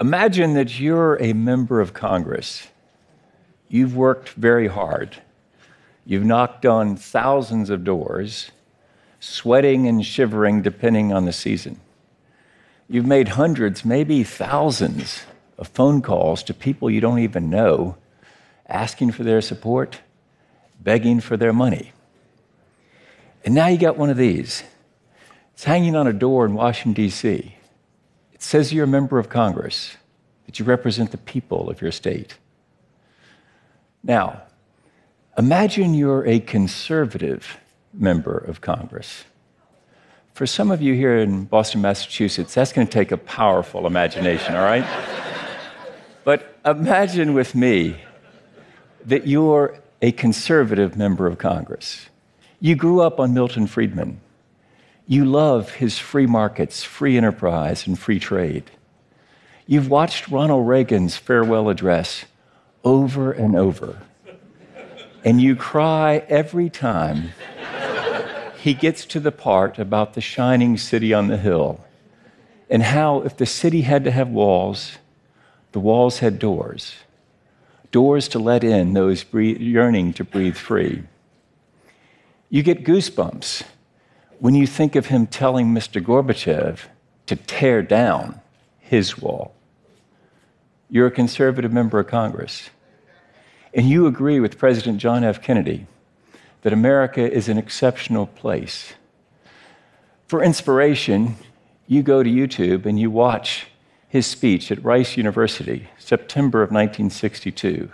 Imagine that you're a member of Congress. You've worked very hard. You've knocked on thousands of doors, sweating and shivering depending on the season. You've made hundreds, maybe thousands of phone calls to people you don't even know, asking for their support, begging for their money. And now you got one of these. It's hanging on a door in Washington, D.C. It says you're a member of Congress, that you represent the people of your state. Now, imagine you're a conservative member of Congress. For some of you here in Boston, Massachusetts, that's going to take a powerful imagination, all right? but imagine with me that you're a conservative member of Congress. You grew up on Milton Friedman. You love his free markets, free enterprise, and free trade. You've watched Ronald Reagan's farewell address over and over, and you cry every time he gets to the part about the shining city on the hill and how, if the city had to have walls, the walls had doors doors to let in those yearning to breathe free. You get goosebumps when you think of him telling Mr. Gorbachev to tear down his wall. You're a conservative member of Congress, and you agree with President John F. Kennedy that America is an exceptional place. For inspiration, you go to YouTube and you watch his speech at Rice University, September of 1962,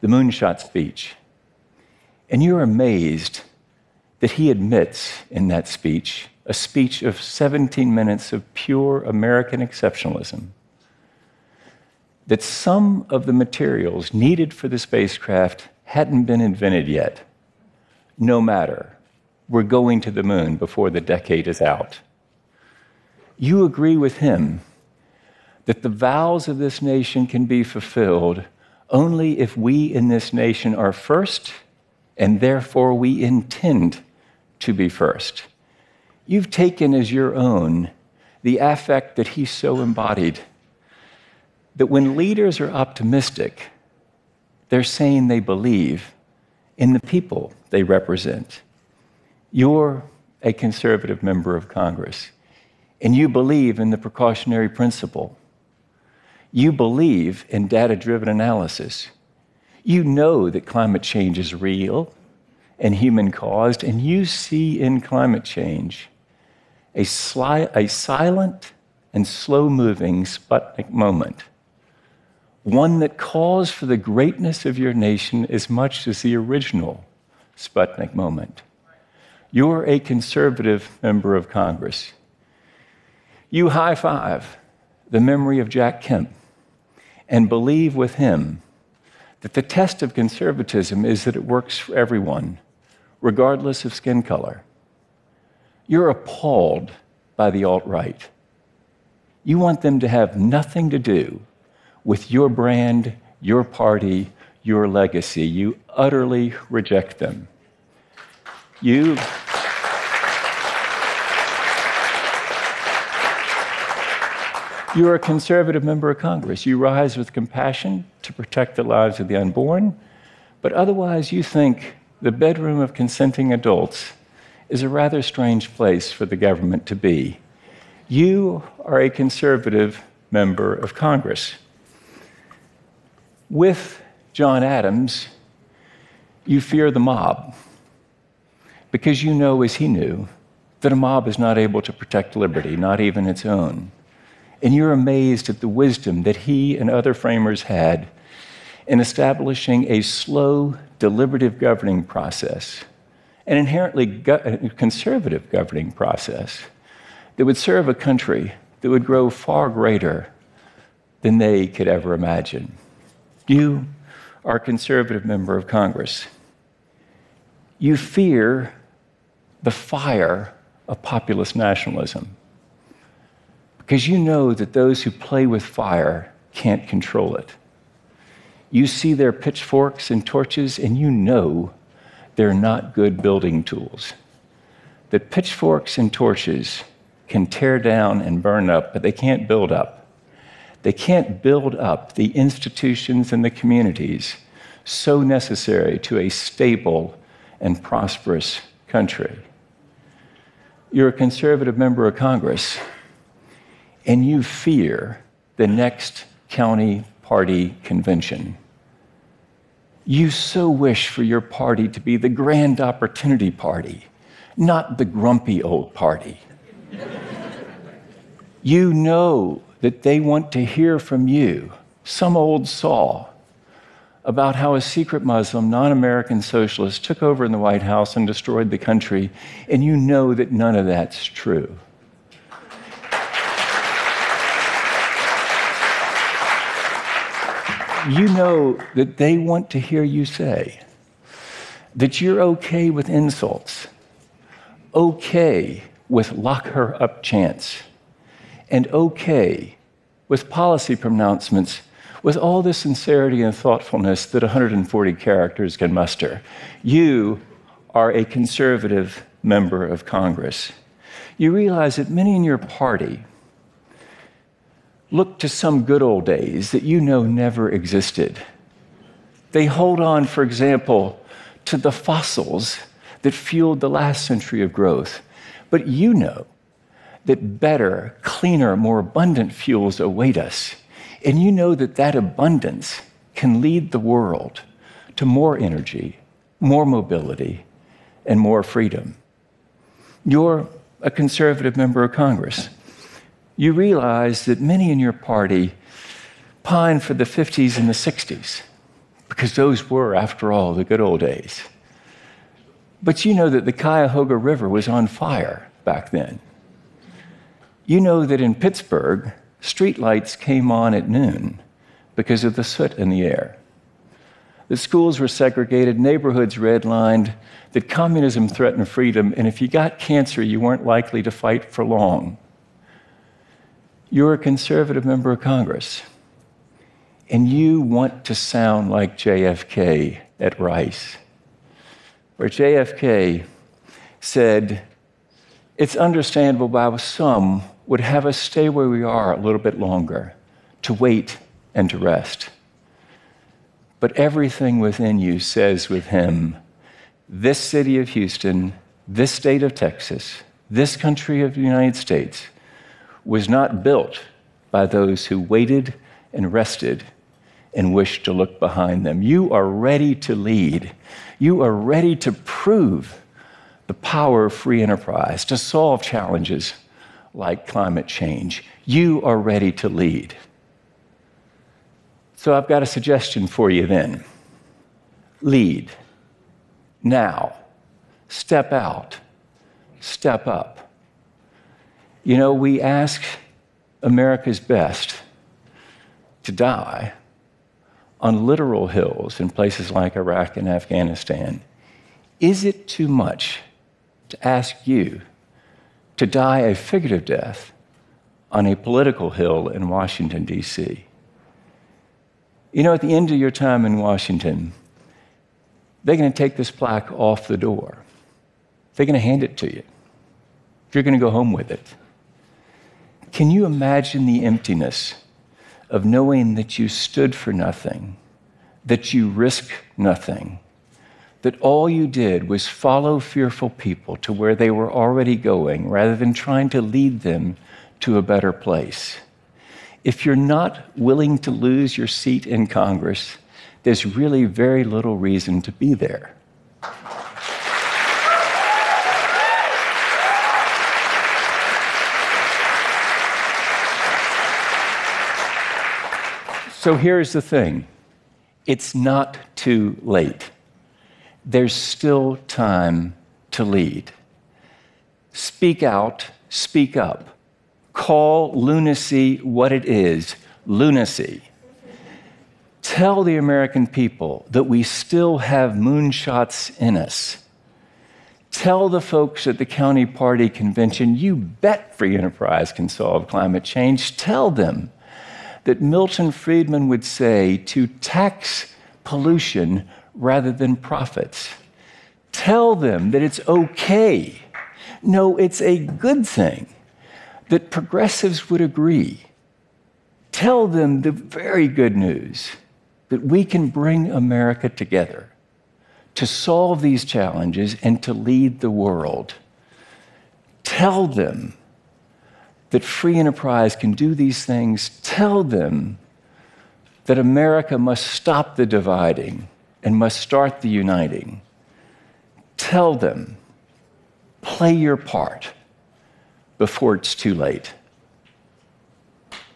the moonshot speech. And you're amazed that he admits in that speech, a speech of 17 minutes of pure American exceptionalism, that some of the materials needed for the spacecraft hadn't been invented yet. No matter, we're going to the moon before the decade is out. You agree with him that the vows of this nation can be fulfilled only if we in this nation are first, and therefore we intend to be first. You've taken as your own the affect that he so embodied. That when leaders are optimistic, they're saying they believe in the people they represent. You're a conservative member of Congress, and you believe in the precautionary principle. You believe in data driven analysis. You know that climate change is real and human caused, and you see in climate change a, sli- a silent and slow moving Sputnik moment, one that calls for the greatness of your nation as much as the original Sputnik moment. You're a conservative member of Congress. You high five the memory of Jack Kemp and believe with him that the test of conservatism is that it works for everyone regardless of skin color. You're appalled by the alt right. You want them to have nothing to do with your brand, your party, your legacy. You utterly reject them. You. You're a conservative member of Congress. You rise with compassion to protect the lives of the unborn, but otherwise you think the bedroom of consenting adults is a rather strange place for the government to be. You are a conservative member of Congress. With John Adams, you fear the mob because you know, as he knew, that a mob is not able to protect liberty, not even its own. And you're amazed at the wisdom that he and other framers had in establishing a slow, deliberative governing process, an inherently go- uh, conservative governing process that would serve a country that would grow far greater than they could ever imagine. You are a conservative member of Congress. You fear the fire of populist nationalism because you know that those who play with fire can't control it. You see their pitchforks and torches, and you know they're not good building tools. That pitchforks and torches can tear down and burn up, but they can't build up. They can't build up the institutions and the communities so necessary to a stable and prosperous country. You're a conservative member of Congress, and you fear the next county party convention. You so wish for your party to be the grand opportunity party, not the grumpy old party. you know that they want to hear from you, some old saw, about how a secret Muslim, non American socialist took over in the White House and destroyed the country, and you know that none of that's true. You know that they want to hear you say that you're okay with insults, okay with lock her up chants, and okay with policy pronouncements with all the sincerity and thoughtfulness that 140 characters can muster. You are a conservative member of Congress. You realize that many in your party look to some good old days that you know never existed. They hold on, for example, to the fossils that fueled the last century of growth. But you know that better, cleaner, more abundant fuels await us. And you know that that abundance can lead the world to more energy, more mobility, and more freedom. You're a conservative member of Congress you realize that many in your party pine for the 50s and the 60s, because those were, after all, the good old days. But you know that the Cuyahoga River was on fire back then. You know that in Pittsburgh, streetlights came on at noon because of the soot in the air. The schools were segregated, neighborhoods redlined, that communism threatened freedom, and if you got cancer, you weren't likely to fight for long. You're a conservative member of Congress, and you want to sound like JFK at Rice, where JFK said, It's understandable why some would have us stay where we are a little bit longer, to wait and to rest. But everything within you says with him, this city of Houston, this state of Texas, this country of the United States was not built by those who waited and rested and wished to look behind them. You are ready to lead. You are ready to prove the power of free enterprise, to solve challenges like climate change. You are ready to lead. So I've got a suggestion for you then. Lead. Now. Step out. Step up. You know, we ask America's best to die on literal hills in places like Iraq and Afghanistan. Is it too much to ask you to die a figurative death on a political hill in Washington, D.C.? You know, at the end of your time in Washington, they're going to take this plaque off the door. They're going to hand it to you. You're going to go home with it. Can you imagine the emptiness of knowing that you stood for nothing, that you risked nothing, that all you did was follow fearful people to where they were already going rather than trying to lead them to a better place? If you're not willing to lose your seat in Congress, there's really very little reason to be there. So here's the thing it's not too late. There's still time to lead. Speak out, speak up. Call lunacy what it is lunacy. Tell the American people that we still have moonshots in us. Tell the folks at the county party convention, you bet free enterprise can solve climate change. Tell them that Milton Friedman would say to tax pollution rather than profits. Tell them that it's okay. No, it's a good thing that progressives would agree Tell them the very good news that we can bring America together to solve these challenges and to lead the world. Tell them that free enterprise can do these things. Tell them that America must stop the dividing and must start the uniting. Tell them, play your part before it's too late.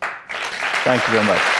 Thank you very much.